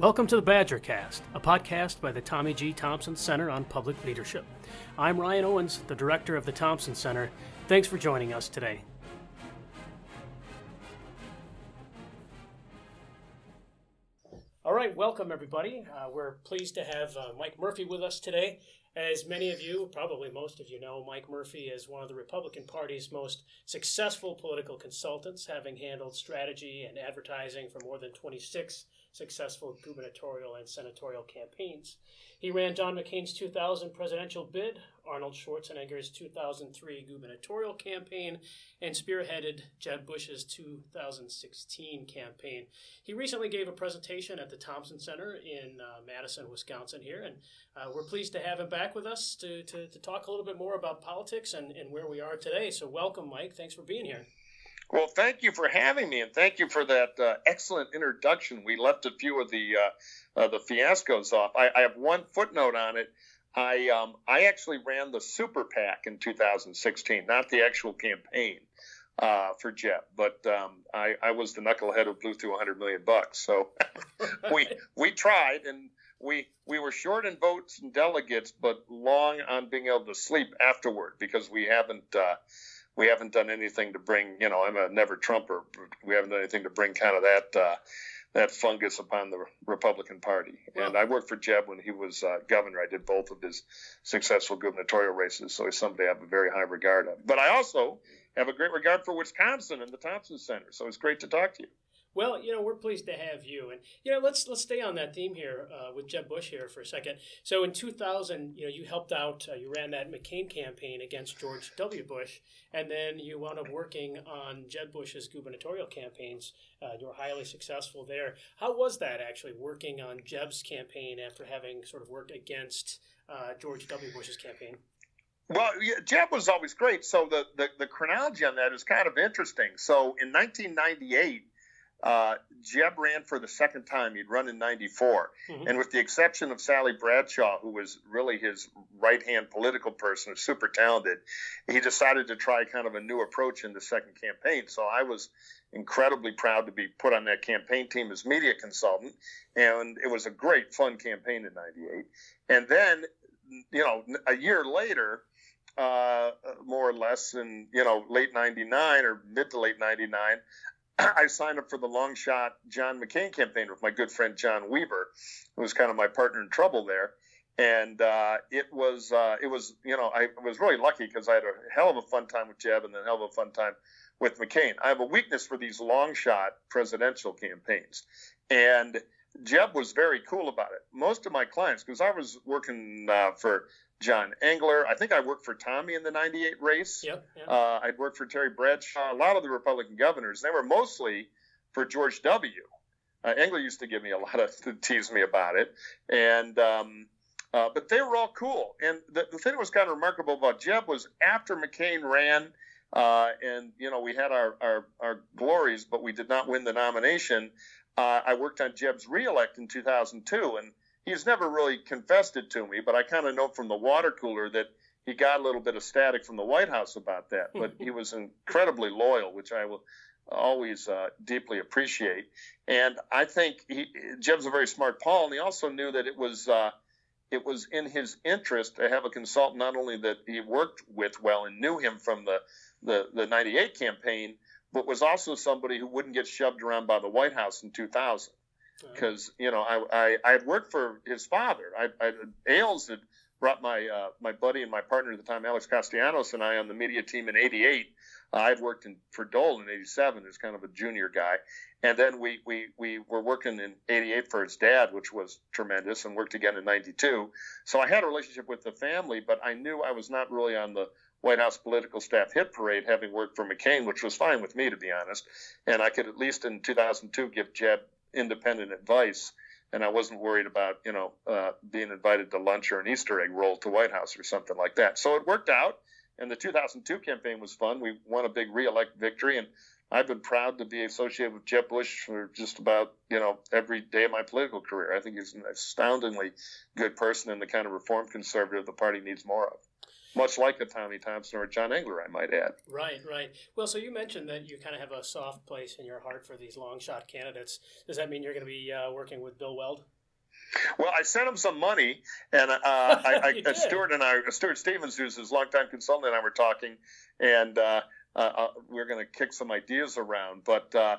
Welcome to the Badgercast, a podcast by the Tommy G. Thompson Center on Public Leadership. I'm Ryan Owens, the director of the Thompson Center. Thanks for joining us today. All right, welcome everybody. Uh, we're pleased to have uh, Mike Murphy with us today. As many of you, probably most of you know, Mike Murphy is one of the Republican Party's most successful political consultants, having handled strategy and advertising for more than 26 successful gubernatorial and senatorial campaigns. He ran John McCain's 2000 presidential bid, Arnold Schwarzenegger's 2003 gubernatorial campaign, and spearheaded Jeb Bush's 2016 campaign. He recently gave a presentation at the Thompson Center in uh, Madison, Wisconsin, here, and uh, we're pleased to have him back with us to, to, to talk a little bit more about politics and, and where we are today. So, welcome, Mike. Thanks for being here. Well, thank you for having me, and thank you for that uh, excellent introduction. We left a few of the uh, uh, the fiascos off. I, I, have one footnote on it. I um, I actually ran the super PAC in 2016, not the actual campaign uh, for Jeb, but um, I, I was the knucklehead who blew through 100 million bucks. So we we tried, and we we were short in votes and delegates, but long on being able to sleep afterward because we haven't uh, we haven't done anything to bring, you know, I'm a never Trumper. We haven't done anything to bring kind of that uh, that fungus upon the Republican Party. And I worked for Jeb when he was uh, governor. I did both of his successful gubernatorial races, so he's somebody I have a very high regard of. But I also have a great regard for Wisconsin and the Thompson Center. So it's great to talk to you. Well, you know, we're pleased to have you, and you know, let's let's stay on that theme here uh, with Jeb Bush here for a second. So, in 2000, you know, you helped out, uh, you ran that McCain campaign against George W. Bush, and then you wound up working on Jeb Bush's gubernatorial campaigns. Uh, you were highly successful there. How was that actually working on Jeb's campaign after having sort of worked against uh, George W. Bush's campaign? Well, yeah, Jeb was always great. So the, the the chronology on that is kind of interesting. So in 1998 uh, Jeb ran for the second time. He'd run in '94, mm-hmm. and with the exception of Sally Bradshaw, who was really his right-hand political person, super talented, he decided to try kind of a new approach in the second campaign. So I was incredibly proud to be put on that campaign team as media consultant, and it was a great, fun campaign in '98. And then, you know, a year later. Uh, more or less in you know late '99 or mid to late '99, I signed up for the long shot John McCain campaign with my good friend John Weaver, who was kind of my partner in trouble there. And uh, it was uh, it was you know I was really lucky because I had a hell of a fun time with Jeb and then hell of a fun time with McCain. I have a weakness for these long shot presidential campaigns, and Jeb was very cool about it. Most of my clients, because I was working uh, for John Engler. I think I worked for Tommy in the 98 race. Yep, yep. Uh, I'd worked for Terry Branstad. A lot of the Republican governors, they were mostly for George W. Uh, Engler used to give me a lot of to tease me about it. And, um, uh, but they were all cool. And the, the thing that was kind of remarkable about Jeb was after McCain ran, uh, and, you know, we had our, our, our glories, but we did not win the nomination. Uh, I worked on Jeb's reelect in 2002. And, he's never really confessed it to me, but I kind of know from the water cooler that he got a little bit of static from the White House about that. But he was incredibly loyal, which I will always uh, deeply appreciate. And I think he, Jeb's a very smart pol, and he also knew that it was uh, it was in his interest to have a consultant not only that he worked with well and knew him from the the, the 98 campaign, but was also somebody who wouldn't get shoved around by the White House in 2000 because you know I, I I had worked for his father. I, I Ailes had brought my uh, my buddy and my partner at the time, Alex Castellanos, and I on the media team in '88. Uh, I had worked in, for Dole in '87 as kind of a junior guy, and then we we we were working in '88 for his dad, which was tremendous, and worked again in '92. So I had a relationship with the family, but I knew I was not really on the White House political staff hit parade, having worked for McCain, which was fine with me to be honest. And I could at least in 2002 give Jeb independent advice, and I wasn't worried about you know uh, being invited to lunch or an Easter egg roll to White House or something like that. So it worked out, and the 2002 campaign was fun. We won a big reelect victory, and I've been proud to be associated with Jeb Bush for just about you know every day of my political career. I think he's an astoundingly good person and the kind of reform conservative the party needs more of. Much like a Tommy Thompson or a John Engler, I might add. Right, right. Well, so you mentioned that you kind of have a soft place in your heart for these long shot candidates. Does that mean you're going to be uh, working with Bill Weld? Well, I sent him some money, and uh, I, I Stuart and I, Stuart Stevens, who's his longtime consultant, and I were talking, and uh, uh, uh we're going to kick some ideas around. But uh,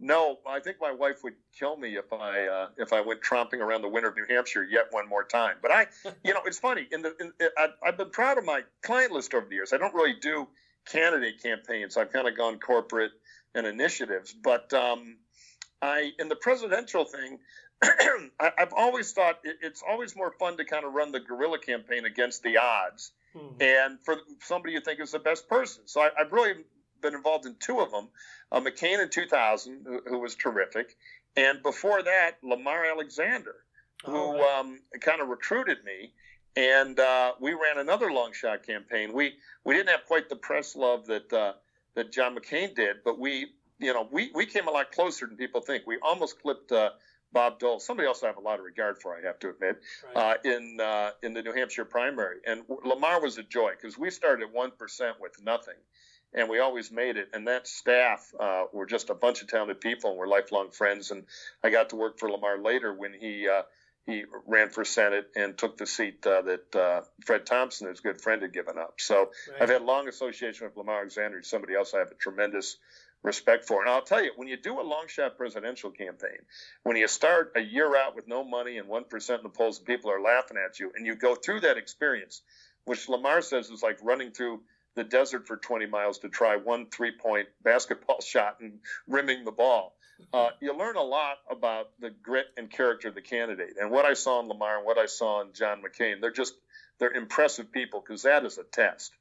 no, I think my wife would kill me if I uh, if I went tromping around the winter of New Hampshire yet one more time. But I, you know, it's funny. In the in, I, I've been proud of my client list over the years. I don't really do candidate campaigns. I've kind of gone corporate and initiatives. But um, I in the presidential thing, I, have always thought it, it's always more fun to kind of run the guerrilla campaign against the odds, hmm. and for somebody you think is the best person. So I, I've really been involved in two of them. Uh, McCain in 2000, who, who, was terrific, and before that, Lamar Alexander, who right. um, kind of recruited me, and uh, we ran another long shot campaign. We we didn't have quite the press love that uh, that John McCain did, but we you know we we came a lot closer than people think. We almost clipped. Uh, Bob Dole, somebody else I have a lot of regard for, I have to admit, right. uh, in uh, in the New Hampshire primary. And Lamar was a joy because we started at one percent with nothing, and we always made it. And that staff uh, were just a bunch of talented people, and we're lifelong friends. And I got to work for Lamar later when he uh, he ran for Senate and took the seat uh, that uh, Fred Thompson, his good friend, had given up. So right. I've had a long association with Lamar Alexander, somebody else I have a tremendous respect for. And I'll tell you, when you do a long shot presidential campaign, when you start a year out with no money and 1% in the polls and people are laughing at you, and you go through that experience, which Lamar says is like running through the desert for 20 miles to try one three point basketball shot and rimming the ball. Uh, you learn a lot about the grit and character of the candidate. And what I saw in Lamar and what I saw in John McCain, they're just they're impressive people because that is a test.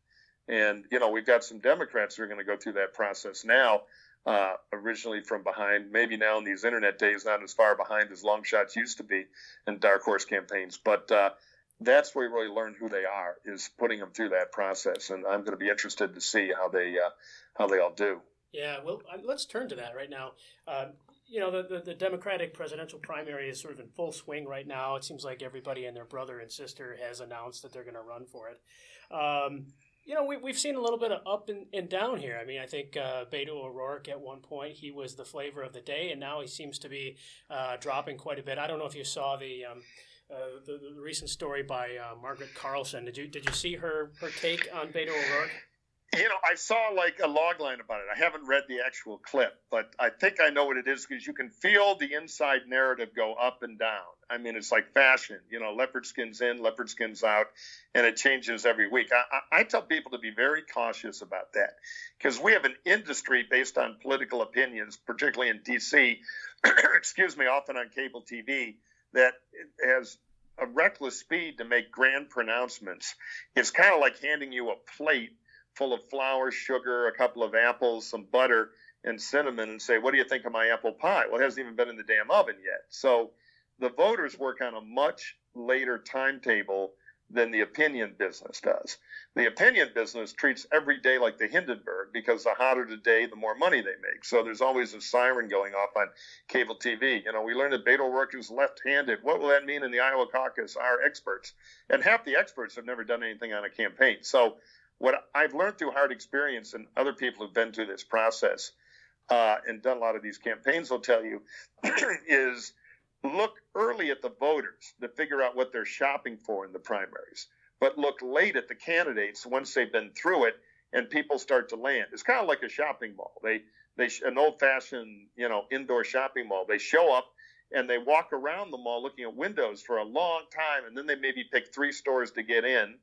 And you know we've got some Democrats who are going to go through that process now. Uh, originally from behind, maybe now in these internet days, not as far behind as long shots used to be in dark horse campaigns. But uh, that's where you really learn who they are is putting them through that process. And i'm going to be interested to see how they uh, how they all do. Yeah well let's turn to that right now. Uh, you know the, the, the, democratic presidential primary is sort of in full swing right now. It seems like everybody and their brother and sister has announced that they're going to run for it. Um, you know, we, we've seen a little bit of up and, and down here. I mean, I think uh, Beto O'Rourke at one point, he was the flavor of the day, and now he seems to be uh, dropping quite a bit. I don't know if you saw the um, uh, the, the, recent story by uh, Margaret Carlson. Did you did you see her her take on Beto O'Rourke? You know, I saw like a log line about it. I haven't read the actual clip, but I think I know what it is because you can feel the inside narrative go up and down. I mean, it's like fashion. You know, leopard skins in, leopard skins out, and it changes every week. I, I, I tell people to be very cautious about that because we have an industry based on political opinions, particularly in D.C. excuse me, often on cable TV that has a reckless speed to make grand pronouncements. It's kind of like handing you a plate full of flour, sugar, a couple of apples, some butter, and cinnamon, and say, "What do you think of my apple pie?" Well, it hasn't even been in the damn oven yet. So the voters work on a much later timetable than the opinion business does. The opinion business treats every day like the Hindenburg because the hotter the day, the more money they make. So there's always a siren going off on cable TV. You know, we learned that Beto O'Rourke is left-handed. What will that mean in the Iowa caucus? Our experts, and half the experts have never done anything on a campaign. So what I've learned through hard experience, and other people who've been through this process uh, and done a lot of these campaigns will tell you, is look early at the voters to figure out what they're shopping for in the primaries, but look late at the candidates once they've been through it and people start to land. It's kind of like a shopping mall. They they an old-fashioned you know indoor shopping mall. They show up and they walk around the mall looking at windows for a long time, and then they maybe pick three stores to get in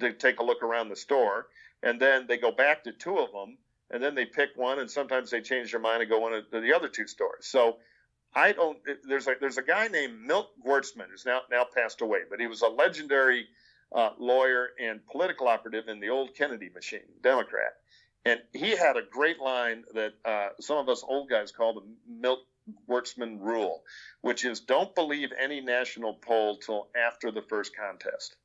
to take a look around the store, and then they go back to two of them, and then they pick one, and sometimes they change their mind and go one to the other two stores. So I don't. There's a there's a guy named Milt Gwirtzman who's now now passed away, but he was a legendary uh, lawyer and political operative in the old Kennedy machine, Democrat, and he had a great line that uh, some of us old guys call the Milt Gwirtzman rule, which is don't believe any national poll till after the first contest.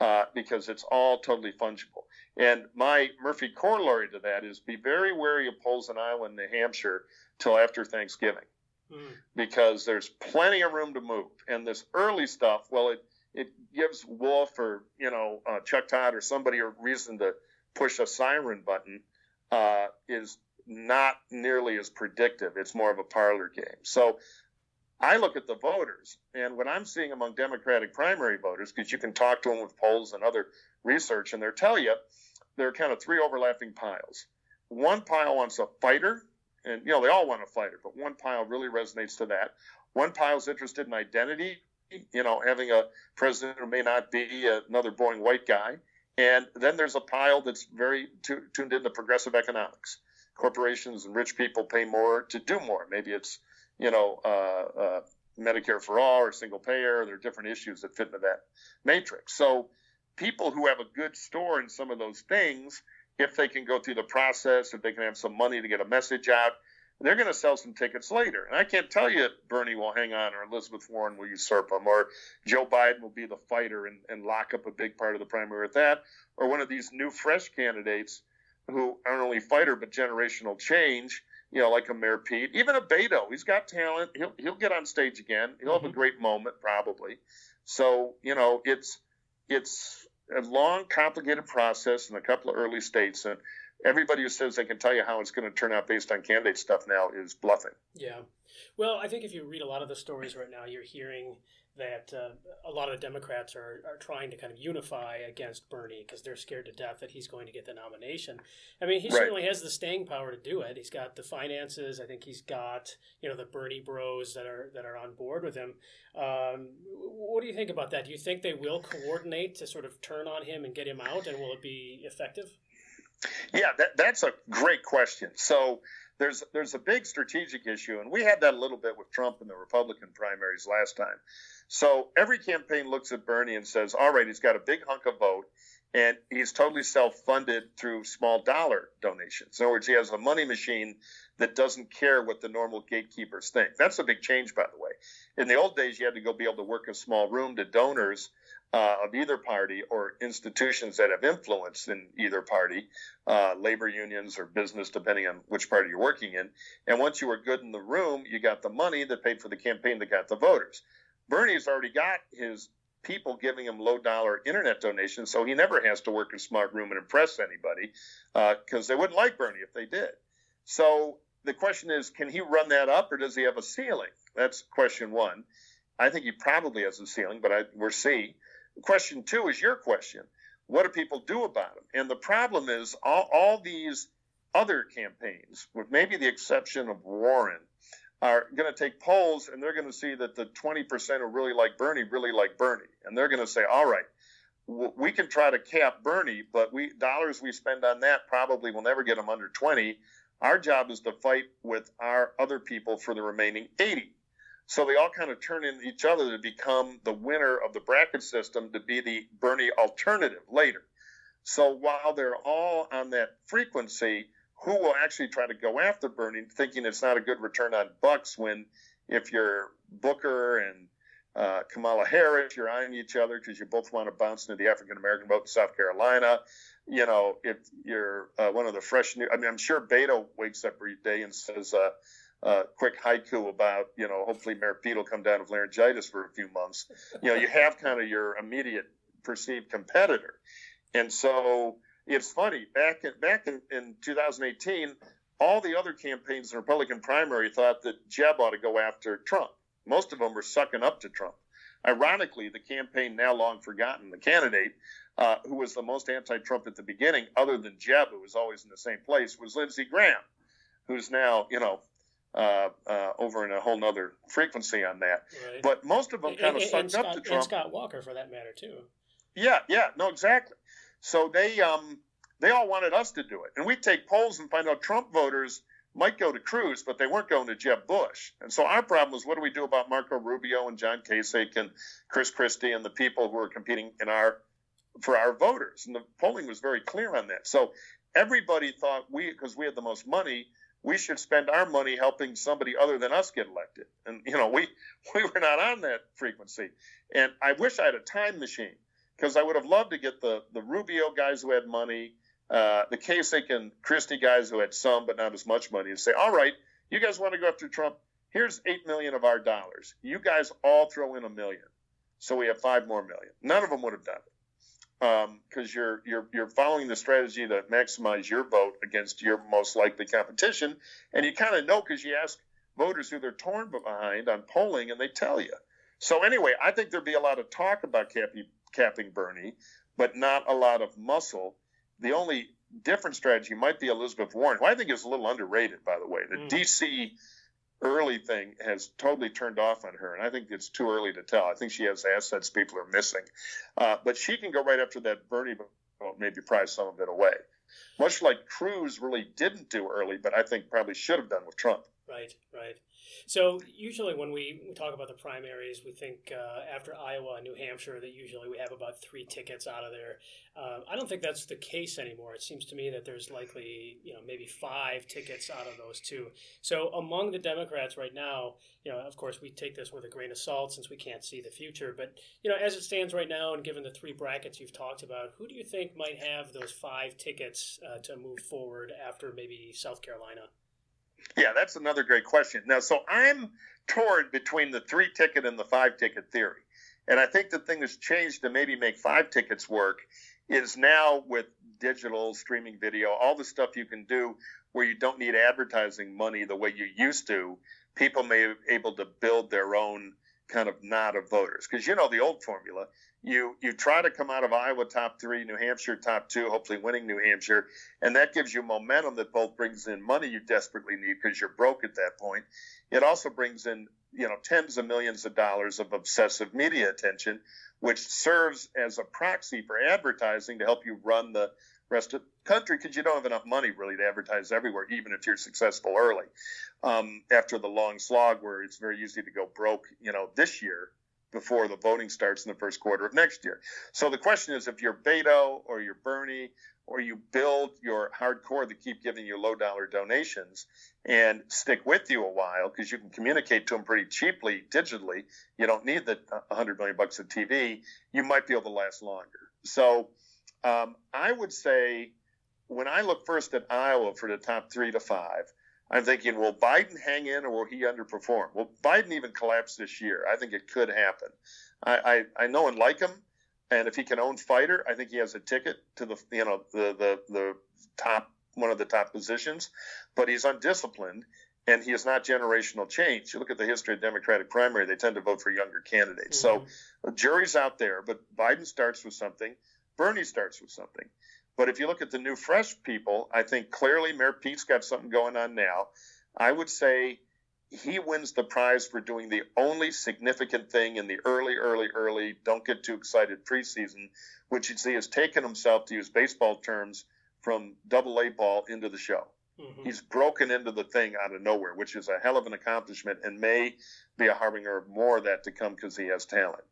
Uh, because it's all totally fungible. And my Murphy corollary to that is be very wary of polls in Iowa and New Hampshire till after Thanksgiving because there's plenty of room to move. And this early stuff, well, it, it gives Wolf or you know uh, Chuck Todd or somebody a reason to push a siren button uh, is not nearly as predictive. It's more of a parlor game. So I look at the voters, and what I'm seeing among Democratic primary voters, because you can talk to them with polls and other research, and they'll tell you there are kind of three overlapping piles. One pile wants a fighter, and you know they all want a fighter, but one pile really resonates to that. One pile's interested in identity, you know, having a president who may not be another boring white guy. And then there's a pile that's very t- tuned into progressive economics. Corporations and rich people pay more to do more. Maybe it's, you know, uh, uh, Medicare for all or single payer. There are different issues that fit into that matrix. So people who have a good store in some of those things, if they can go through the process, if they can have some money to get a message out, they're going to sell some tickets later. And I can't tell you Bernie will hang on or Elizabeth Warren will usurp him or Joe Biden will be the fighter and, and lock up a big part of the primary with that or one of these new fresh candidates who aren't only fighter but generational change, you know, like a Mayor Pete, even a Beto. He's got talent. He'll, he'll get on stage again. He'll have mm-hmm. a great moment probably. So, you know, it's, it's a long, complicated process in a couple of early states. And everybody who says they can tell you how it's going to turn out based on candidate stuff now is bluffing. Yeah. Well, I think if you read a lot of the stories right now, you're hearing that uh, a lot of Democrats are, are trying to kind of unify against Bernie because they're scared to death that he's going to get the nomination. I mean, he right. certainly has the staying power to do it. He's got the finances. I think he's got you know the Bernie Bros that are that are on board with him. Um, what do you think about that? Do you think they will coordinate to sort of turn on him and get him out, and will it be effective? Yeah, that, that's a great question. So there's there's a big strategic issue, and we had that a little bit with Trump in the Republican primaries last time. So every campaign looks at Bernie and says, "All right, he's got a big hunk of vote, and he's totally self-funded through small dollar donations. In other words, he has a money machine that doesn't care what the normal gatekeepers think. That's a big change, by the way. In the old days, you had to go be able to work a small room to donors." uh, of either party or institutions that have influence in either party, uh, labor unions or business, depending on which party you're working in. And once you were good in the room, you got the money that paid for the campaign that got the voters. Bernie's already got his people giving him low dollar internet donations, so he never has to work in smart room and impress anybody because uh, they wouldn't like Bernie if they did. So the question is, can he run that up or does he have a ceiling? That's question one. I think he probably has a ceiling, but I, we'll see. Question two is your question. What do people do about him? And the problem is all, all these other campaigns, with maybe the exception of Warren, are going to take polls and they're going to see that the 20% who really like Bernie really like Bernie. And they're going to say, all right, we can try to cap Bernie, but we dollars we spend on that probably will never get them under 20. Our job is to fight with our other people for the remaining 80. So they all kind of turn in each other to become the winner of the bracket system to be the Bernie alternative later. So while they're all on that frequency, who will actually try to go after Bernie, thinking it's not a good return on bucks when if you're Booker and uh, Kamala Harris, you're eyeing each other because you both want to bounce into the African American vote in South Carolina. You know, if you're uh, one of the fresh new, I mean, I'm sure Beto wakes up every day and says, uh, uh, quick haiku about, you know, hopefully Mayor Pete will come down with laryngitis for a few months. You know, you have kind of your immediate perceived competitor. And so it's funny, back in, back in, in 2018, all the other campaigns in the Republican primary thought that Jeb ought to go after Trump. Most of them were sucking up to Trump. Ironically, the campaign now long forgotten, the candidate uh, who was the most anti-Trump at the beginning, other than Jeb, who was always in the same place, was Lindsey Graham, who's now, you know, uh, uh, over in a whole nother frequency on that. Right. But most of them kind of sucked up to Trump. And Scott Walker, for that matter, too. Yeah, yeah, no, exactly. So they um, they all wanted us to do it, and we'd take polls and find out Trump voters might go to Cruz, but they weren't going to Jeb Bush. And so our problem was, what do we do about Marco Rubio and John Kasich and Chris Christie and the people who are competing in our for our voters? And the polling was very clear on that. So everybody thought we, because we had the most money, we should spend our money helping somebody other than us get elected. And you know, we we were not on that frequency. And I wish I had a time machine because I would have loved to get the the Rubio guys who had money, uh, the Kasich and Christie guys who had some but not as much money, and say, all right, you guys want to go after Trump? Here's eight million of our dollars. You guys all throw in a million. so we have five more million. None of them would have done it because um, you're you're you're following the strategy to maximize your vote against your most likely competition, and you kind of know because you ask voters who they're torn behind on polling, and they tell you. So anyway, I think there'd be a lot of talk about capping, capping Bernie, but not a lot of muscle. The only different strategy might be Elizabeth Warren, who I think is a little underrated, by the way. The mm. DC early thing has totally turned off on her, and I think it's too early to tell. I think she has assets people are missing, uh, but she can go right after that Bernie vote, maybe prize some of it away. Much like Cruz really didn't do early, but I think probably should have done with Trump. Right, right. So usually when we, we talk about the primaries, we think uh, after Iowa and New Hampshire that usually we have about three tickets out of there. Uh, I don't think that's the case anymore. It seems to me that there's likely you know maybe five tickets out of those two. So among the Democrats right now, you know, of course we take this with a grain of salt since we can't see the future. But you know, as it stands right now, and given the three brackets you've talked about, who do you think might have those five tickets uh, to move forward after maybe South Carolina? Yeah, that's another great question. Now, so I'm torn between the three ticket and the five ticket theory. And I think the thing that's changed to maybe make five tickets work is now with digital streaming video, all the stuff you can do where you don't need advertising money the way you used to, people may be able to build their own kind of knot of voters. Because you know the old formula, you you try to come out of Iowa top three, New Hampshire top two, hopefully winning New Hampshire, and that gives you momentum that both brings in money you desperately need because you're broke at that point. It also brings in you know tens of millions of dollars of obsessive media attention, which serves as a proxy for advertising to help you run the rest of the country because you don't have enough money really to advertise everywhere, even if you're successful early. Um, after the long slog, where it's very easy to go broke, you know, this year before the voting starts in the first quarter of next year. So the question is if you're Beto or you're Bernie or you build your hardcore that keep giving you low dollar donations and stick with you a while because you can communicate to them pretty cheaply digitally. You don't need the 100 million bucks of TV. You might be able to last longer. So um, I would say when I look first at Iowa for the top three to five, I'm thinking, will Biden hang in or will he underperform? Will Biden even collapse this year? I think it could happen. I, I, I know and like him, and if he can own fighter, I think he has a ticket to the you know the the the top one of the top positions. But he's undisciplined, and he is not generational change. You look at the history of Democratic primary; they tend to vote for younger candidates. Mm-hmm. So the jury's out there, but Biden starts with something. Bernie starts with something. But if you look at the new fresh people, I think clearly Mayor Pete's got something going on now. I would say he wins the prize for doing the only significant thing in the early, early, early, don't get too excited preseason, which is he has taken himself, to use baseball terms, from double A ball into the show. Mm-hmm. He's broken into the thing out of nowhere, which is a hell of an accomplishment and may be a harbinger of more of that to come because he has talent.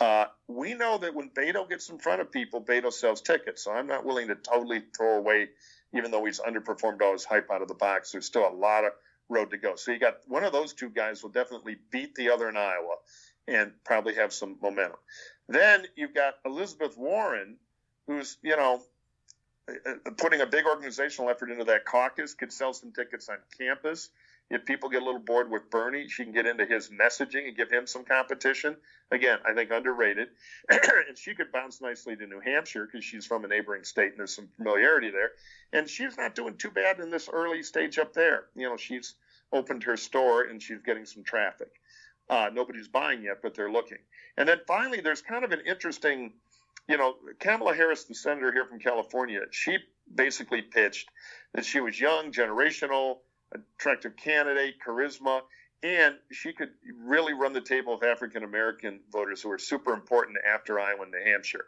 Uh, we know that when Beto gets in front of people, Beto sells tickets. So I'm not willing to totally throw away, even though he's underperformed all his hype out of the box. There's still a lot of road to go. So you got one of those two guys will definitely beat the other in Iowa and probably have some momentum. Then you've got Elizabeth Warren, who's, you know, uh, putting a big organizational effort into that caucus, could sell some tickets on campus if people get a little bored with Bernie, she can get into his messaging and give him some competition. Again, I think underrated. and she could bounce nicely to New Hampshire because she's from a neighboring state and there's some familiarity there. And she's not doing too bad in this early stage up there. You know, she's opened her store and she's getting some traffic. Uh, nobody's buying yet, but they're looking. And then finally, there's kind of an interesting, you know, Kamala Harris, the senator here from California, she basically pitched that she was young, generational, attractive candidate, charisma, and she could really run the table of African American voters who are super important after Iowa and New Hampshire.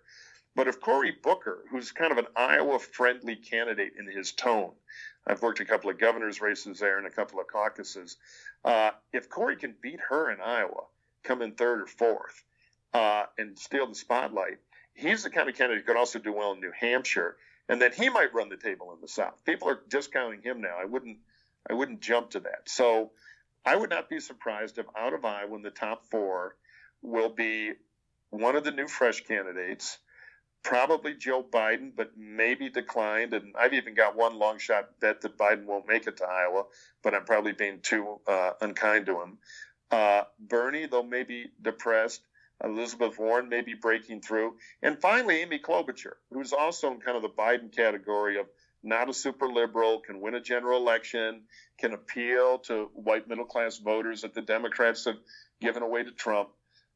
But if Cory Booker, who's kind of an Iowa friendly candidate in his tone, I've worked a couple of governor's races there and a couple of caucuses. Uh, if Cory can beat her in Iowa, come in third or fourth, uh, and steal the spotlight, he's the kind of candidate who could also do well in New Hampshire. And then he might run the table in the South. People are discounting him now. I wouldn't I wouldn't jump to that. So I would not be surprised if out of Iowa in the top four will be one of the new fresh candidates, probably Joe Biden, but maybe declined. And I've even got one long shot bet that Biden won't make it to Iowa, but I'm probably being too uh, unkind to him. Uh, Bernie, though maybe depressed, Elizabeth Warren may be breaking through. And finally, Amy Klobuchar, who's also in kind of the Biden category of not a super liberal, can win a general election, can appeal to white middle class voters that the Democrats have given away to Trump.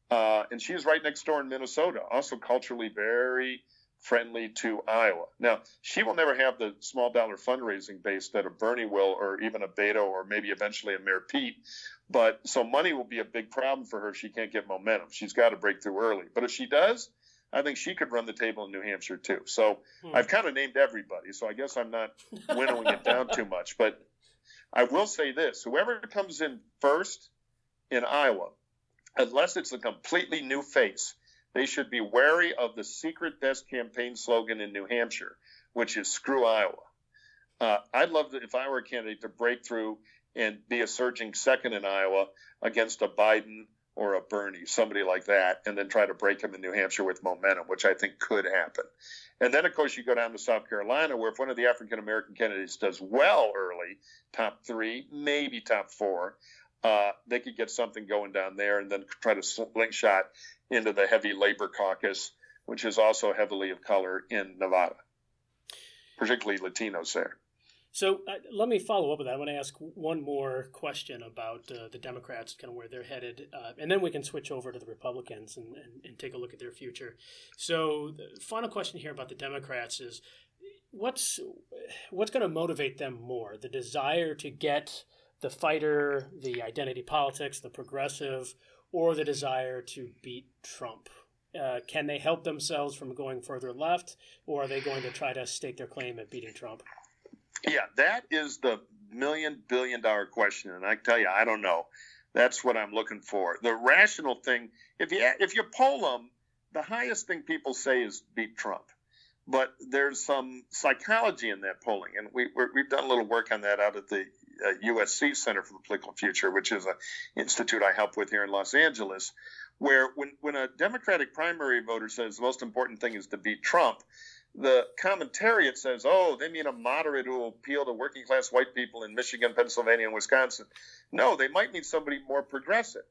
Uh, and she's right next door in Minnesota, also culturally very friendly to Iowa. Now, she will never have the small dollar fundraising base that a Bernie will, or even a Beto, or maybe eventually a Mayor Pete. But so money will be a big problem for her she can't get momentum. She's got to break through early. But if she does, I think she could run the table in New Hampshire too. So hmm. I've kind of named everybody. So I guess I'm not winnowing it down too much. But I will say this whoever comes in first in Iowa, unless it's a completely new face, they should be wary of the secret best campaign slogan in New Hampshire, which is screw Iowa. Uh, I'd love to, if I were a candidate, to break through and be a surging second in Iowa against a Biden or a Bernie, somebody like that, and then try to break him in New Hampshire with momentum, which I think could happen. And then, of course, you go down to South Carolina, where if one of the African American candidates does well early, top three, maybe top four, uh, they could get something going down there and then try to slingshot into the heavy labor caucus, which is also heavily of color in Nevada, particularly Latinos there. So uh, let me follow up with that. I want to ask one more question about uh, the Democrats, kind of where they're headed, uh, and then we can switch over to the Republicans and, and, and, take a look at their future. So the final question here about the Democrats is, what's what's going to motivate them more? The desire to get the fighter, the identity politics, the progressive, or the desire to beat Trump? Uh, can they help themselves from going further left, or are they going to try to stake their claim at beating Trump? Yeah, that is the million billion dollar question, and I tell you, I don't know. That's what I'm looking for. The rational thing, if you if you poll them, the highest thing people say is beat Trump. But there's some psychology in that polling, and we we have done a little work on that out at the uh, USC Center for the Political Future, which is an institute I help with here in Los Angeles, where when, when a Democratic primary voter says the most important thing is to beat Trump, the commentariat says, oh, they mean a moderate who will appeal to working class white people in Michigan, Pennsylvania, and Wisconsin. No, they might mean somebody more progressive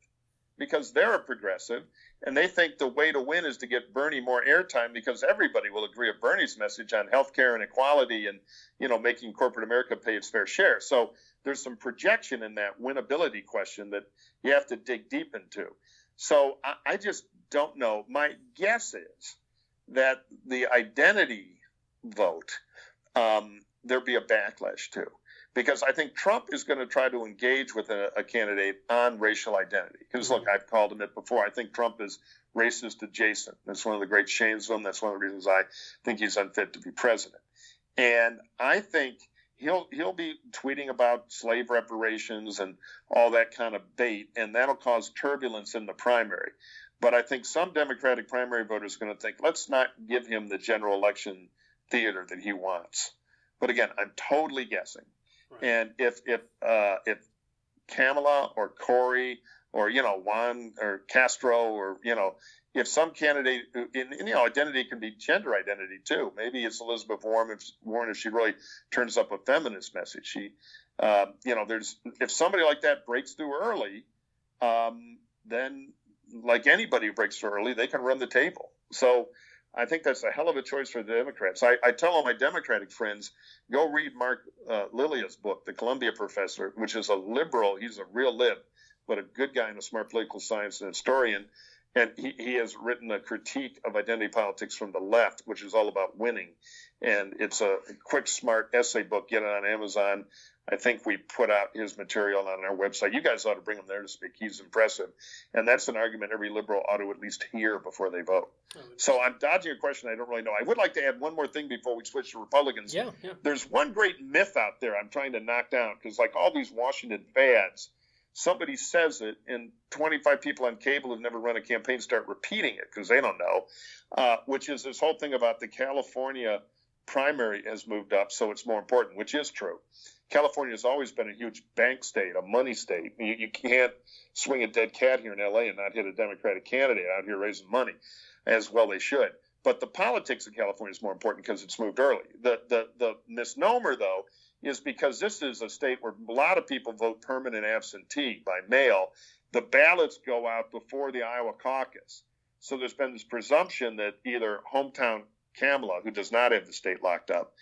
because they're a progressive and they think the way to win is to get Bernie more airtime because everybody will agree with Bernie's message on health care and equality and you know making corporate America pay its fair share. So there's some projection in that winnability question that you have to dig deep into. So I, I just don't know. My guess is that the identity vote um, there'll be a backlash too because I think Trump is going to try to engage with a, a candidate on racial identity. Because look, I've called him it before. I think Trump is racist adjacent. That's one of the great shames of him. That's one of the reasons I think he's unfit to be president. And I think he'll he'll be tweeting about slave reparations and all that kind of bait, and that'll cause turbulence in the primary. But I think some Democratic primary voters are going to think, let's not give him the general election theater that he wants. But again, I'm totally guessing. Right. And if if uh, if Kamala or Cory or you know Juan or Castro or you know if some candidate in, in, you know identity can be gender identity too. Maybe it's Elizabeth Warren if, Warren if she really turns up a feminist message. She um, you know there's if somebody like that breaks through early, um, then like anybody who breaks early, they can run the table. So I think that's a hell of a choice for the Democrats. I, I tell all my Democratic friends, go read Mark uh, Lilla's book, The Columbia Professor, which is a liberal. He's a real lib, but a good guy and a smart political science and historian. And he, he has written a critique of identity politics from the left, which is all about winning. And it's a quick, smart essay book. Get it on Amazon. I think we put out his material on our website. You guys ought to bring him there to speak. He's impressive. And that's an argument every liberal ought to at least hear before they vote. So I'm dodging a question I don't really know. I would like to add one more thing before we switch to Republicans. Yeah, yeah. There's one great myth out there I'm trying to knock down because, like all these Washington fads, somebody says it and 25 people on cable who've never run a campaign start repeating it because they don't know, uh, which is this whole thing about the California primary has moved up, so it's more important, which is true. California has always been a huge bank state, a money state. You, you can't swing a dead cat here in LA and not hit a Democratic candidate out here raising money, as well they should. But the politics of California is more important because it's moved early. The, the, the misnomer, though, is because this is a state where a lot of people vote permanent absentee by mail. The ballots go out before the Iowa caucus. So there's been this presumption that either hometown Kamala, who does not have the state locked up,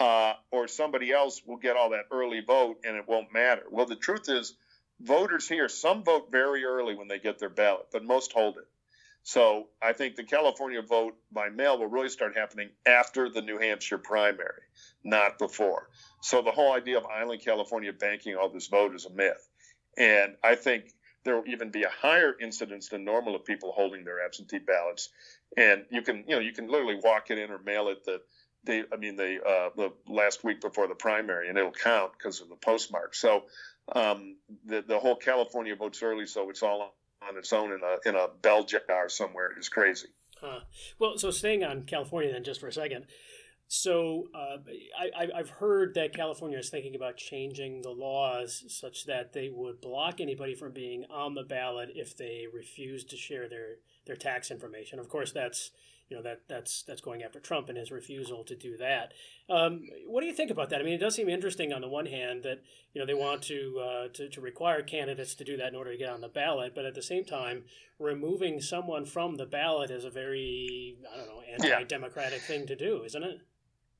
uh, or somebody else will get all that early vote and it won't matter. Well, the truth is, voters here, some vote very early when they get their ballot, but most hold it. So I think the California vote by mail will really start happening after the New Hampshire primary, not before. So the whole idea of Island California banking all this vote is a myth. And I think there will even be a higher incidence than normal of people holding their absentee ballots. And you can, you know, you can literally walk it in or mail it the I mean, the uh, the last week before the primary, and it'll count because of the postmark. So um, the the whole California votes early, so it's all on its own in a in a bell jar somewhere is crazy. Huh. Well, so staying on California then just for a second. So uh, I, I've heard that California is thinking about changing the laws such that they would block anybody from being on the ballot if they refuse to share their, their tax information. Of course, that's you know that that's that's going after Trump and his refusal to do that. Um, what do you think about that? I mean, it does seem interesting on the one hand that you know they want to, uh, to to require candidates to do that in order to get on the ballot, but at the same time, removing someone from the ballot is a very I don't know anti-democratic yeah. thing to do, isn't it?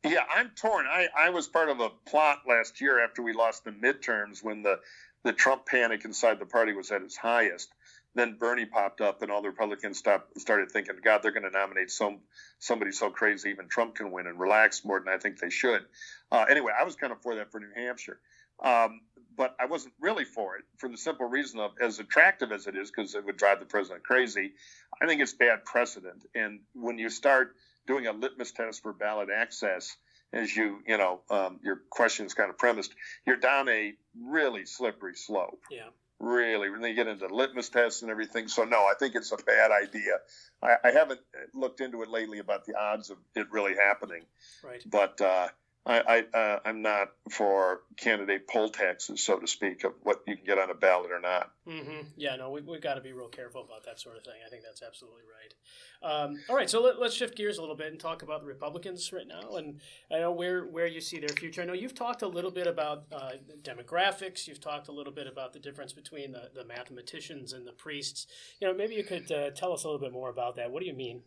Yeah, I'm torn. I, I was part of a plot last year after we lost the midterms when the the Trump panic inside the party was at its highest then Bernie popped up, and all the Republicans stopped, started thinking, God, they're going to nominate some somebody so crazy even Trump can win, and relax more than I think they should. Uh, anyway, I was kind of for that for New Hampshire, um, but I wasn't really for it for the simple reason of as attractive as it is, because it would drive the president crazy. I think it's bad precedent, and when you start doing a litmus test for ballot access, as you you know um, your question is kind of premised, you're down a really slippery slope. Yeah really when they get into litmus tests and everything. So no, I think it's a bad idea. I, I haven't looked into it lately about the odds of it really happening. Right. But uh, I, I uh, I'm not for candidate poll taxes, so to speak, of what you can get on a ballot or not. Mm-hmm. Yeah, no, we, we've got to be real careful about that sort of thing. I think that's absolutely right. Um, all right, so let, us shift gears a little bit and talk about the Republicans right now, and I know where where you see their future. I know you've talked a little bit about uh, demographics. You've talked a little bit about the difference between the, the mathematicians and the priests. You know, maybe you could uh, tell us a little bit more about that. What do you mean?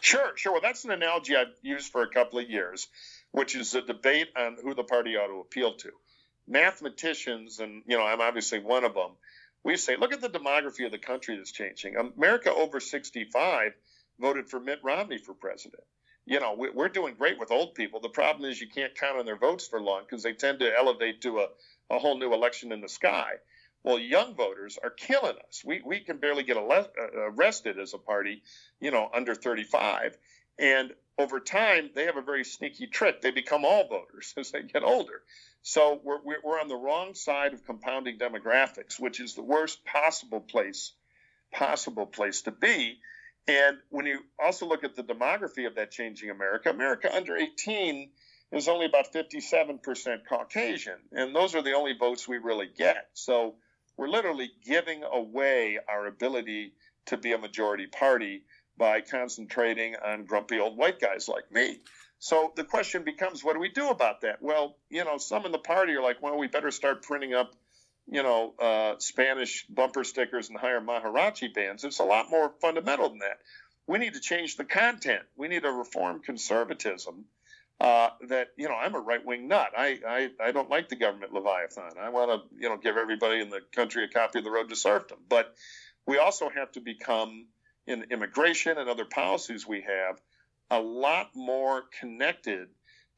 Sure, sure. Well, that's an analogy I've used for a couple of years which is a debate on who the party ought to appeal to. Mathematicians, and you know, I'm obviously one of them. We say, look at the demography of the country that's changing. America over 65 voted for Mitt Romney for president. You know, we're doing great with old people. The problem is you can't count on their votes for long because they tend to elevate to a, a whole new election in the sky. Well, young voters are killing us. We, we can barely get uh, arrested as a party, you know, under 35. And over time, they have a very sneaky trick. They become all voters as they get older. So we're, we're on the wrong side of compounding demographics, which is the worst possible place possible place to be. And when you also look at the demography of that changing America, America under 18 is only about 57% Caucasian, and those are the only votes we really get. So we're literally giving away our ability to be a majority party by concentrating on grumpy old white guys like me. So the question becomes, what do we do about that? Well, you know, some in the party are like, well, we better start printing up, you know, uh, Spanish bumper stickers and hire mariachi bands. It's a lot more fundamental than that. We need to change the content. We need to reform conservatism. Uh, that you know, I'm a right wing nut. I, I I don't like the government leviathan. I want to you know give everybody in the country a copy of the Road to Serfdom. But we also have to become in immigration and other policies we have a lot more connected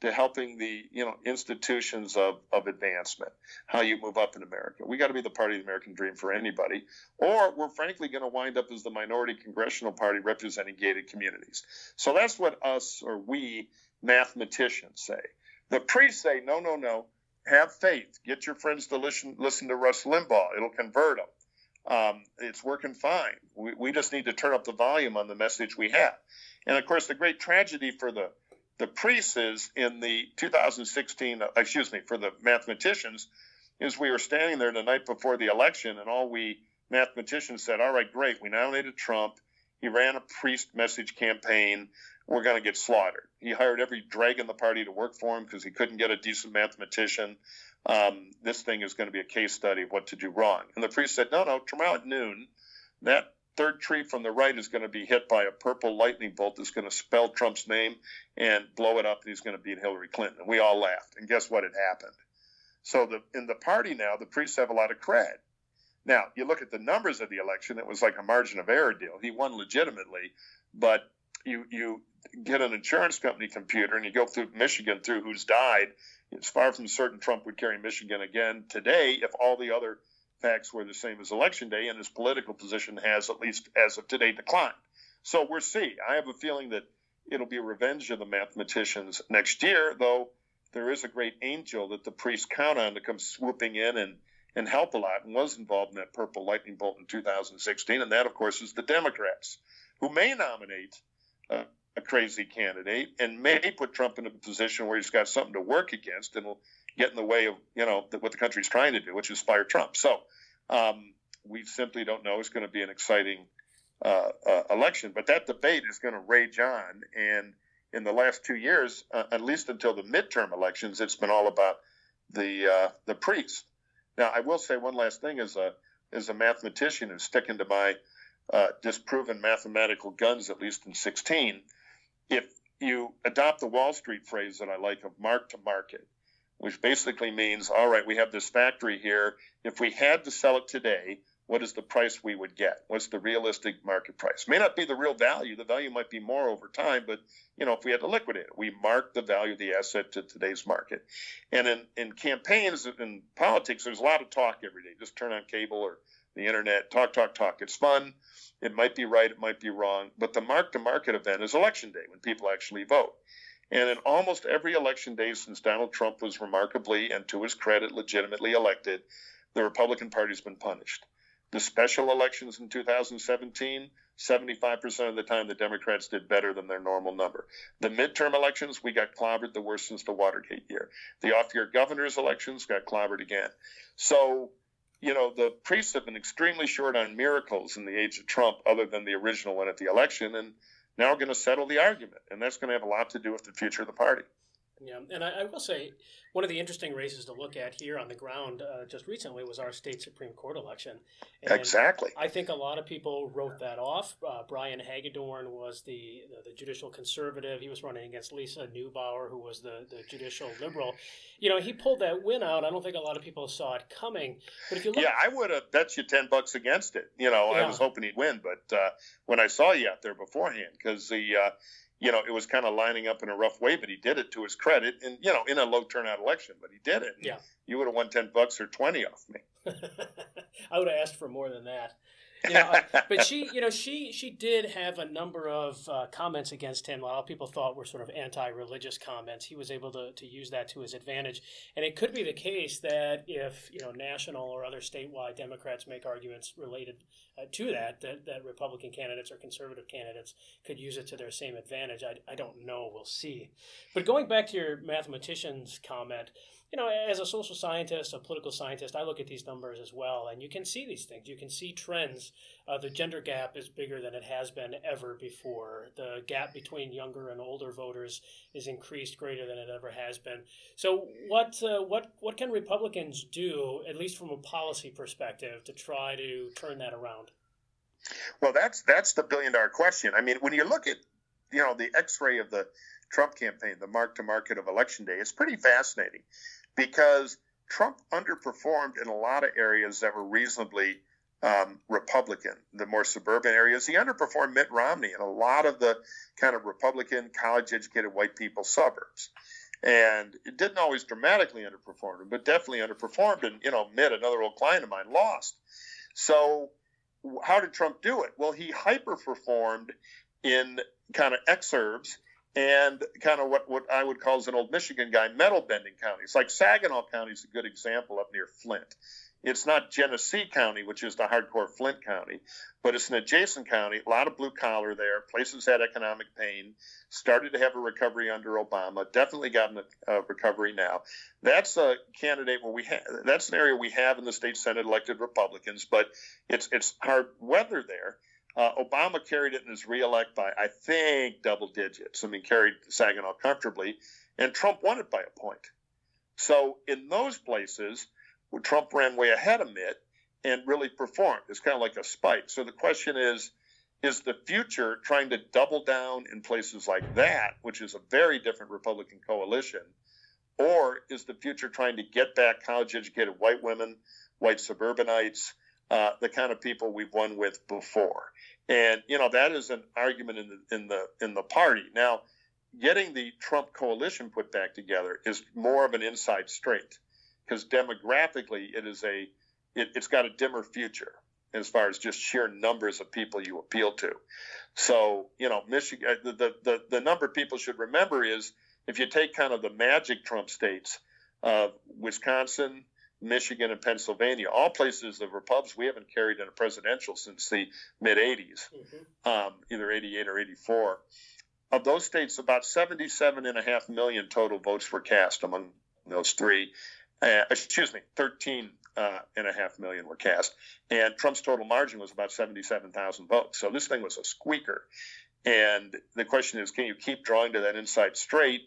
to helping the you know institutions of, of advancement how you move up in america. We got to be the party of the american dream for anybody or we're frankly going to wind up as the minority congressional party representing gated communities. So that's what us or we mathematicians say. The priests say no no no. Have faith. Get your friends to listen listen to rush limbaugh. It'll convert them um, it's working fine. We, we just need to turn up the volume on the message we have. And of course, the great tragedy for the the priests is in the 2016, uh, excuse me, for the mathematicians, is we were standing there the night before the election, and all we mathematicians said, "All right, great, we nominated Trump. He ran a priest message campaign. We're going to get slaughtered." He hired every drag in the party to work for him because he couldn't get a decent mathematician um, this thing is going to be a case study of what to do wrong. And the priest said, no, no, tomorrow at noon, that third tree from the right is going to be hit by a purple lightning bolt that's going to spell Trump's name and blow it up, and he's going to beat Hillary Clinton. And we all laughed. And guess what? had happened. So the, in the party now, the priests have a lot of cred. Now, you look at the numbers of the election, it was like a margin of error deal. He won legitimately, but you, you get an insurance company computer and you go through Michigan through who's died. It's far from certain Trump would carry Michigan again today if all the other facts were the same as election day, and his political position has, at least as of today, declined. So we'll see. I have a feeling that it'll be a revenge of the mathematicians next year, though there is a great angel that the priests count on to come swooping in and, and help a lot and was involved in that purple lightning bolt in 2016. And that, of course, is the Democrats, who may nominate a crazy candidate and may put Trump in a position where he's got something to work against and will get in the way of you know what the country's trying to do, which is fire Trump. So um, we simply don't know. It's going to be an exciting uh, uh, election, but that debate is going to rage on. And in the last two years, uh, at least until the midterm elections, it's been all about the uh, the priests. Now, I will say one last thing as a as a mathematician who's sticking to my uh, disproven mathematical guns, at least in 16. If you adopt the Wall Street phrase that I like of mark to market, which basically means, all right, we have this factory here. If we had to sell it today, what is the price we would get? What's the realistic market price? May not be the real value. The value might be more over time, but you know, if we had to liquidate it, we mark the value of the asset to today's market. And in, in campaigns in politics, there's a lot of talk every day. Just turn on cable or the internet, talk, talk, talk. It's fun. It might be right, it might be wrong, but the mark to market event is election day when people actually vote. And in almost every election day since Donald Trump was remarkably and to his credit legitimately elected, the Republican Party's been punished. The special elections in 2017, 75% of the time the Democrats did better than their normal number. The midterm elections, we got clobbered the worst since the Watergate year. The off year governor's elections got clobbered again. So, you know, the priests have been extremely short on miracles in the age of Trump, other than the original one at the election. And now we're going to settle the argument, and that's going to have a lot to do with the future of the party. Yeah, and I, I, will say one of the interesting races to look at here on the ground uh, just recently was our state Supreme Court election. And exactly. I think a lot of people wrote that off. Uh, Brian Hagedorn was the, the, the judicial conservative. He was running against Lisa Neubauer, who was the the judicial liberal. You know, he pulled that win out. I don't think a lot of people saw it coming. But if you look, yeah, I would have bet you ten bucks against it. You know, yeah. I was hoping he'd win, but uh, when I saw you out there beforehand, because the uh, you know, it was kind of lining up in a rough way, but he did it to his credit, and you know, in a low turnout election, but he did it. Yeah, you would have won ten bucks or twenty off me. I would have asked for more than that. You know, but she, you know, she she did have a number of uh, comments against him. A lot of people thought were sort of anti-religious comments. He was able to, to use that to his advantage, and it could be the case that if you know national or other statewide Democrats make arguments related uh, to that, that, that Republican candidates or conservative candidates could use it to their same advantage. I, I don't know. We'll see. But going back to your mathematician's comment you know, as a social scientist, a political scientist, I look at these numbers as well, and you can see these things. You can see trends. Uh, the gender gap is bigger than it has been ever before. The gap between younger and older voters is increased greater than it ever has been. So, what uh, what what can Republicans do, at least from a policy perspective, to try to turn that around? Well, that's that's the billion dollar question. I mean, when you look at you know the X-ray of the Trump campaign, the mark to market of election day, it's pretty fascinating because Trump underperformed in a lot of areas that were reasonably um, Republican, the more suburban areas. He underperformed Mitt Romney in a lot of the kind of Republican, college educated white people suburbs. And it didn't always dramatically underperform him, but definitely underperformed. And, you know, Mitt, another old client of mine, lost. So, how did Trump do it? Well, he hyperperformed in kind of exurbs and kind of what, what I would call as an old Michigan guy, metal bending counties. Like Saginaw County is a good example up near Flint. It's not Genesee County, which is the hardcore Flint County, but it's an adjacent county. A lot of blue collar there. Places had economic pain. Started to have a recovery under Obama. Definitely gotten a, a recovery now. That's a candidate where we have. That's an area we have in the state senate elected Republicans, but it's it's hard weather there. Uh, Obama carried it in his reelect by, I think, double digits. I mean, carried Saginaw comfortably, and Trump won it by a point. So in those places, Trump ran way ahead of Mitt, and really performed. It's kind of like a spike. So the question is, is the future trying to double down in places like that, which is a very different Republican coalition, or is the future trying to get back college educated white women, white suburbanites, uh, the kind of people we've won with before? And you know that is an argument in the in the in the party now getting the Trump coalition put back together is more of an inside straight because demographically it is a it, has got a dimmer future as far as just sheer numbers of people you appeal to. So you know, Michigan, uh, the the the number people should remember is if you take kind of the magic Trump states of Wisconsin, Michigan, and Pennsylvania, all places of Republicans we haven't carried in a presidential since the mid '80s, mm-hmm. um, either '88 or '84 of those states, about 77.5 million total votes were cast among those three. Uh, excuse me, 13 uh, and a half million were cast, and Trump's total margin was about 77,000 votes. So this thing was a squeaker. And the question is, can you keep drawing to that inside straight,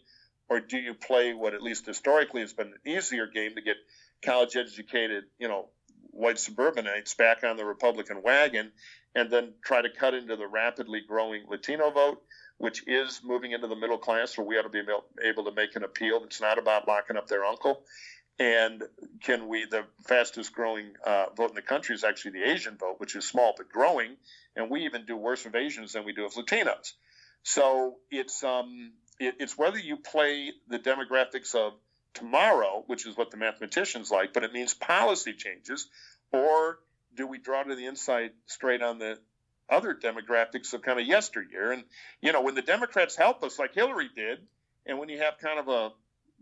or do you play what at least historically has been an easier game to get college-educated, you know, white suburbanites back on the Republican wagon, and then try to cut into the rapidly growing Latino vote? which is moving into the middle class, where we ought to be able to make an appeal. It's not about locking up their uncle. And can we, the fastest growing uh, vote in the country is actually the Asian vote, which is small but growing. And we even do worse with Asians than we do with Latinos. So it's, um, it, it's whether you play the demographics of tomorrow, which is what the mathematicians like, but it means policy changes, or do we draw to the inside straight on the other demographics of kind of yesteryear. And, you know, when the Democrats help us, like Hillary did, and when you have kind of a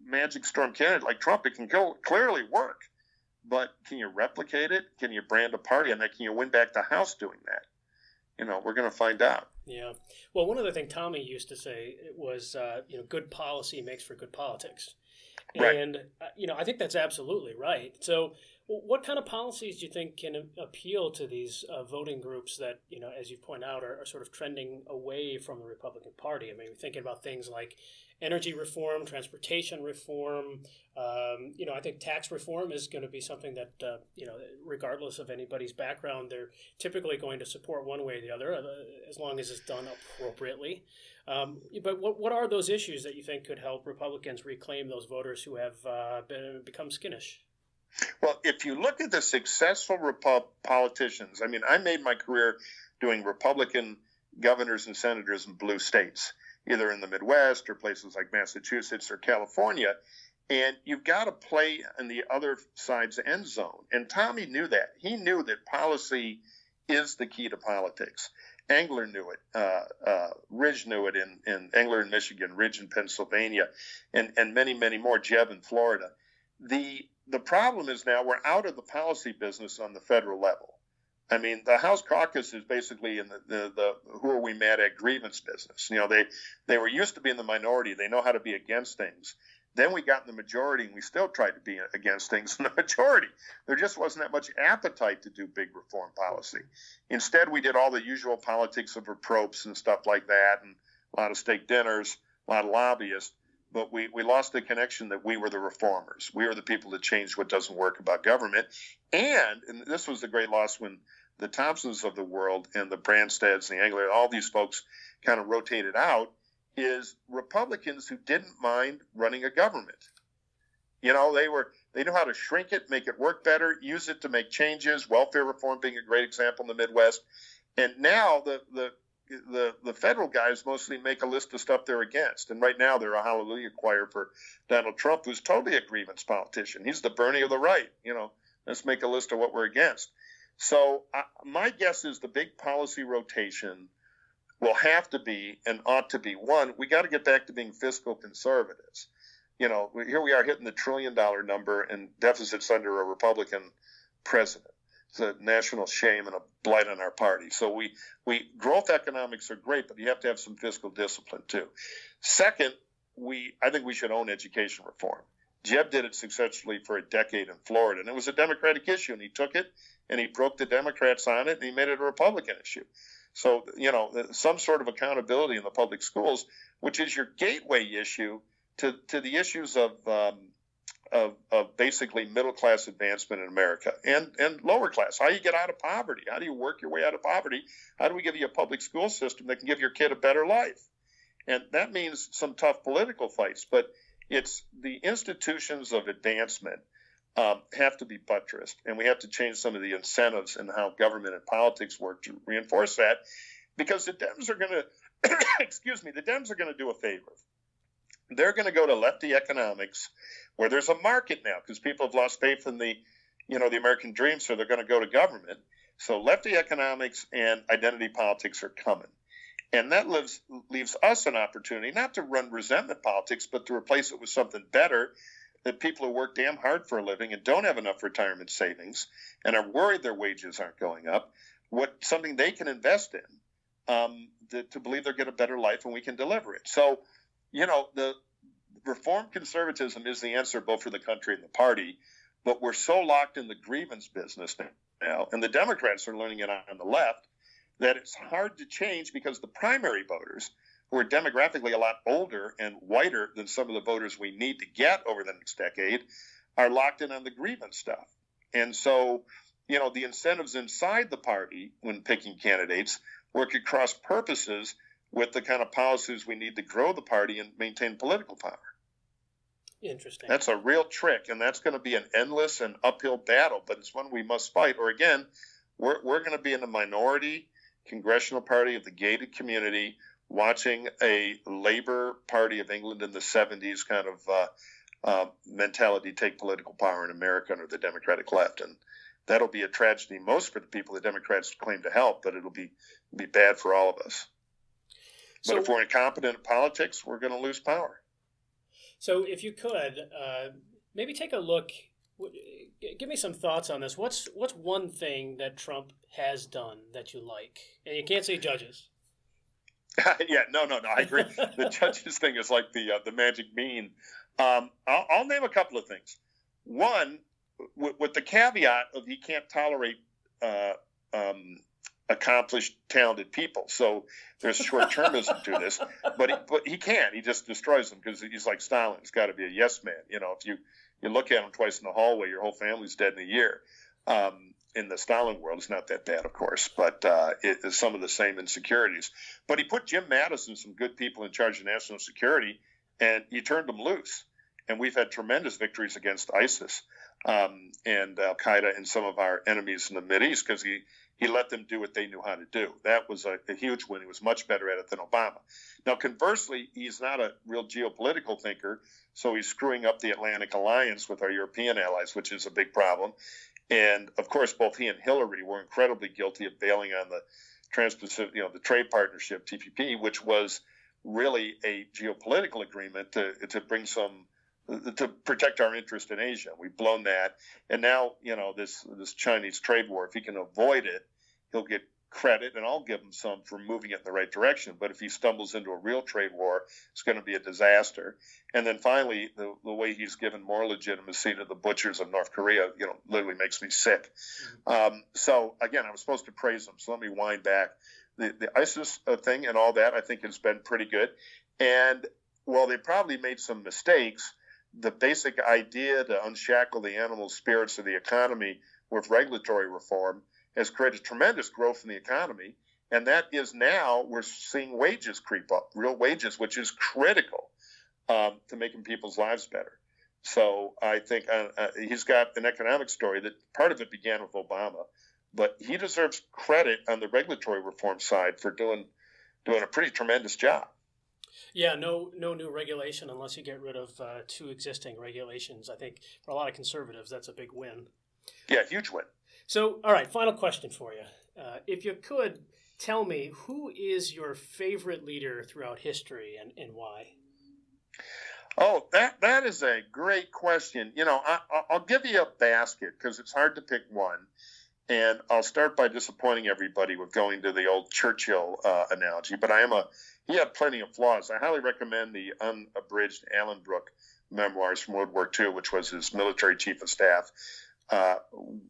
magic storm candidate like Trump, it can go, clearly work. But can you replicate it? Can you brand a party on that? Can you win back the House doing that? You know, we're going to find out. Yeah. Well, one other thing Tommy used to say was, uh, you know, good policy makes for good politics. Right. And, uh, you know, I think that's absolutely right. So, what kind of policies do you think can appeal to these uh, voting groups that, you know, as you point out, are, are, sort of trending away from the Republican Party? I mean, we're thinking about things like energy reform, transportation reform. Um, you know, I think tax reform is going to be something that, uh, you know, regardless of anybody's background, they're typically going to support one way or the other, uh, as long as it's done appropriately. Um, but what, what are those issues that you think could help Republicans reclaim those voters who have uh, been, become skittish? Well, if you look at the successful Repu- politicians, I mean, I made my career doing Republican governors and senators in blue states, either in the Midwest or places like Massachusetts or California. And you've got to play in the other side's end zone. And Tommy knew that. He knew that policy is the key to politics. Engler knew it. Uh, uh, Ridge knew it in, in Engler in Michigan, Ridge in Pennsylvania, and, and many, many more, Jeb in Florida. The the problem is now we're out of the policy business on the federal level. I mean, the House caucus is basically in the, the, the who are we mad at grievance business. You know, they they were used to be in the minority. They know how to be against things. Then we got in the majority, and we still tried to be against things in the majority. There just wasn't that much appetite to do big reform policy. Instead, we did all the usual politics of reproach and stuff like that, and a lot of steak dinners, a lot of lobbyists but we, we lost the connection that we were the reformers. We are the people that changed what doesn't work about government. And, and this was the great loss when the Thompsons of the world and the Branstads and the Engler, all these folks kind of rotated out, is Republicans who didn't mind running a government. You know, they were they knew how to shrink it, make it work better, use it to make changes. Welfare reform being a great example in the Midwest. And now the the the the federal guys mostly make a list of stuff they're against, and right now they're a hallelujah choir for Donald Trump, who's totally a grievance politician. He's the Bernie of the right. You know, let's make a list of what we're against. So uh, my guess is the big policy rotation will have to be and ought to be one. We got to get back to being fiscal conservatives. You know, here we are hitting the trillion dollar number and deficits under a Republican president it's a national shame and a blight on our party. So we we growth economics are great, but you have to have some fiscal discipline too. Second, we I think we should own education reform. Jeb did it successfully for a decade in Florida, and it was a Democratic issue, and he took it and he broke the Democrats on it, and he made it a Republican issue. So you know some sort of accountability in the public schools, which is your gateway issue to to the issues of um, of, of basically middle class advancement in America and, and lower class. How do you get out of poverty? How do you work your way out of poverty? How do we give you a public school system that can give your kid a better life? And that means some tough political fights, but it's the institutions of advancement um, have to be buttressed, and we have to change some of the incentives and how government and politics work to reinforce that, because the Dems are going to, excuse me, the Dems are going to do a favor. They're going to go to lefty economics, where there's a market now, because people have lost faith in the, you know, the American dream, so they're going to go to government. So lefty economics and identity politics are coming. And that leaves, leaves us an opportunity not to run resentment politics, but to replace it with something better that people who work damn hard for a living and don't have enough retirement savings and are worried their wages aren't going up, what something they can invest in um, to, to believe they'll get a better life and we can deliver it. So, you know, the reform conservatism is the answer both for the country and the party, but we're so locked in the grievance business now, and the Democrats are learning it on the left, that it's hard to change because the primary voters – who are demographically a lot older and whiter than some of the voters we need to get over the next decade, are locked in on the grievance stuff. And so, you know, the incentives inside the party when picking candidates work at cross purposes with the kind of policies we need to grow the party and maintain political power. Interesting. That's a real trick, and that's going to be an endless and uphill battle, but it's one we must fight. Or again, we're, we're going to be in the minority congressional party of the gated community watching a Labour Party of England in the 70s kind of uh, uh, mentality take political power in America under the Democratic left. And that'll be a tragedy most for the people the Democrats claim to help, but it'll be, be bad for all of us. So, but if we're incompetent in politics, we're going to lose power. So, if you could, uh, maybe take a look. Give me some thoughts on this. What's what's one thing that Trump has done that you like? And you can't say judges. yeah, no, no, no. I agree. the judges thing is like the uh, the magic bean. Um, I'll, I'll, name a couple of things. One, w- with the caveat of he can't tolerate uh, um, accomplished, talented people. So there's short termism to this, but he, but he can't. He just destroys them because he's like Stalin. He's got to be a yes man. You know, if you you look at him twice in the hallway, your whole family's dead in a year. Um, in the Stalin world. It's not that bad, of course, but uh, it is some of the same insecurities. But he put Jim Mattis and some good people in charge of national security, and he turned them loose. And we've had tremendous victories against ISIS um, and Al Qaeda and some of our enemies in the Mid East because he he let them do what they knew how to do. That was a, a, huge win. He was much better at it than Obama. Now, conversely, he's not a real geopolitical thinker, so he's screwing up the Atlantic alliance with our European allies, which is a big problem. And of course, both he and Hillary were incredibly guilty of bailing on the Trans-Pacific, you know, the trade partnership TPP, which was really a geopolitical agreement to to bring some to protect our interest in Asia. We've blown that, and now you know this this Chinese trade war. If he can avoid it, he'll get credit, and I'll give him some for moving it in the right direction. But if he stumbles into a real trade war, it's going to be a disaster. And then finally, the, the way he's given more legitimacy to the butchers of North Korea, you know, literally makes me sick. Mm-hmm. Um, so again, I was supposed to praise him, so let me wind back. The, the ISIS uh, thing and all that, I think, has been pretty good. And while they probably made some mistakes, the basic idea to unshackle the animal spirits of the economy with regulatory reform has created tremendous growth in the economy. And that is now we're seeing wages creep up, real wages, which is critical um, to making people's lives better. So I think uh, uh, he's got an economic story that part of it began with Obama, but he deserves credit on the regulatory reform side for doing doing a pretty tremendous job. Yeah, no, no new regulation unless you get rid of uh, two existing regulations. I think for a lot of conservatives, that's a big win. Yeah, huge win. So, all right, final question for you. Uh, if you could tell me who is your favorite leader throughout history and, and why? Oh, that that is a great question. You know, I, will give you a basket because it's hard to pick one, and I'll start by disappointing everybody with going to the old Churchill uh, analogy. But I am a he had plenty of flaws. I highly recommend the unabridged Alan Brooke memoirs from World War II, which was his military chief of staff uh,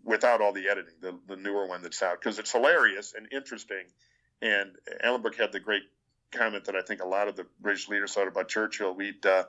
without all the editing, the, the newer one that's out, because it's hilarious and interesting. And Alan Brooke had the great comment that I think a lot of the British leaders thought about Churchill. We'd uh,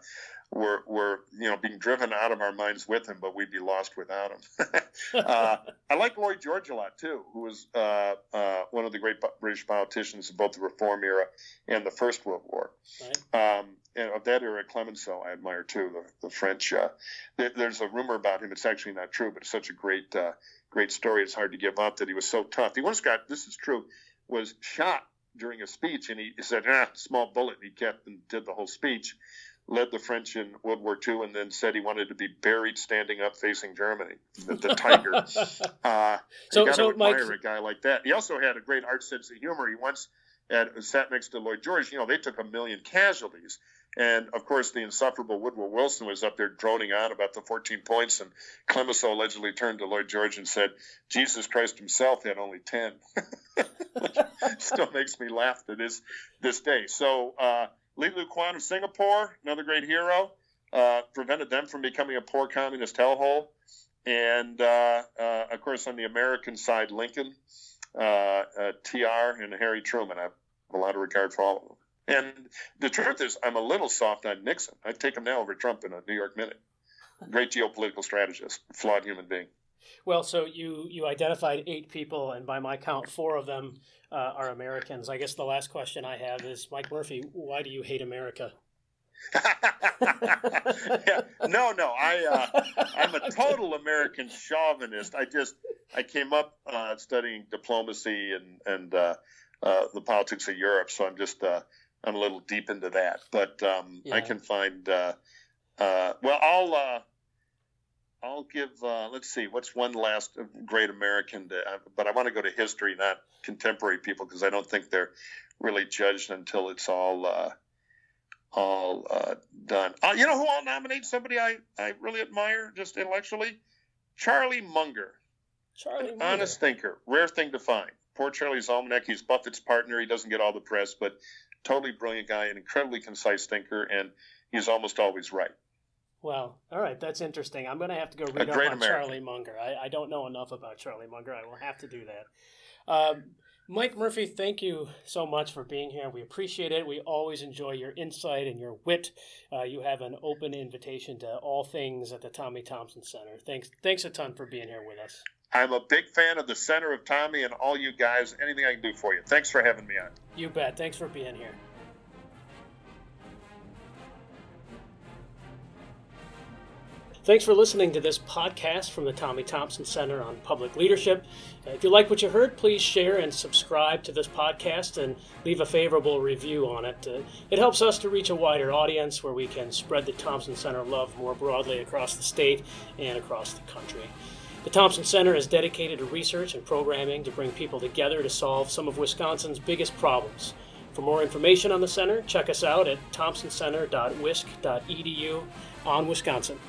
were were you know being driven out of our minds with him, but we'd be lost without him. uh, I like Lloyd George a lot too, who was uh, uh, one of the great British politicians of both the Reform era and the First World War. Right. Um, of that era, Clemenceau I admire too. The, the French. Uh, there's a rumor about him. It's actually not true, but it's such a great uh, great story. It's hard to give up that he was so tough. He once got this is true was shot during a speech, and he, said, "Ah, small bullet." And he kept and did the whole speech led the French in World War II, and then said he wanted to be buried standing up facing Germany, the, the tiger. uh, so, got to so admire Mike... a guy like that. He also had a great art sense of humor. He once sat next to Lloyd George. You know, they took a million casualties. And of course, the insufferable Woodrow Wilson was up there droning on about the 14 points, and Clemenceau allegedly turned to Lloyd George and said, "Jesus Christ himself had only 10." Still makes me laugh to this this day. So uh, Lee Kuan Yew of Singapore, another great hero, uh, prevented them from becoming a poor communist hellhole. And uh, uh, of course, on the American side, Lincoln, uh, uh, TR, and Harry Truman. I have a lot of regard for all of them. And the truth is, I'm a little soft on Nixon. I'd take him now over Trump in a New York minute. Great geopolitical strategist, flawed human being. Well, so you you identified eight people, and by my count, four of them uh, are Americans. I guess the last question I have is, Mike Murphy, why do you hate America? yeah, no, no, I uh, I'm a total American chauvinist. I just I came up uh, studying diplomacy and and uh, uh, the politics of Europe, so I'm just uh, I'm a little deep into that. But um, yeah. I can find well, I'll I'll give. Uh, let's see. What's one last great American? To, uh, but I want to go to history, not contemporary people, because I don't think they're really judged until it's all uh, all uh, done. Uh, you know who I'll nominate? Somebody I I really admire, just intellectually. Charlie Munger. Charlie Munger. Honest thinker. Rare thing to find. Poor Charlie's almanac. He's Buffett's partner. He doesn't get all the press, but totally brilliant guy, an incredibly concise thinker, and he's almost always right. Well, all right, that's interesting. I'm going to have to go read up on American. Charlie Munger. I, I, don't know enough about Charlie Munger. I will have to do that. Um, Mike Murphy, thank you so much for being here. We appreciate it. We always enjoy your insight and your wit. Uh, you have an open invitation to all things at the Tommy Thompson Center. Thanks, thanks a ton for being here with us. I'm a big fan of the Center of Tommy and all you guys. Anything I can do for you. Thanks for having me on. You bet. Thanks for being here. Thanks for listening to this podcast from the Tommy Thompson Center on Public Leadership. Uh, if you like what you heard, please share and subscribe to this podcast and leave a favorable review on it. Uh, it helps us to reach a wider audience where we can spread the Thompson Center love more broadly across the state and across the country. The Thompson Center is dedicated to research and programming to bring people together to solve some of Wisconsin's biggest problems. For more information on the center, check us out at thompsoncenter.wisc.edu on Wisconsin.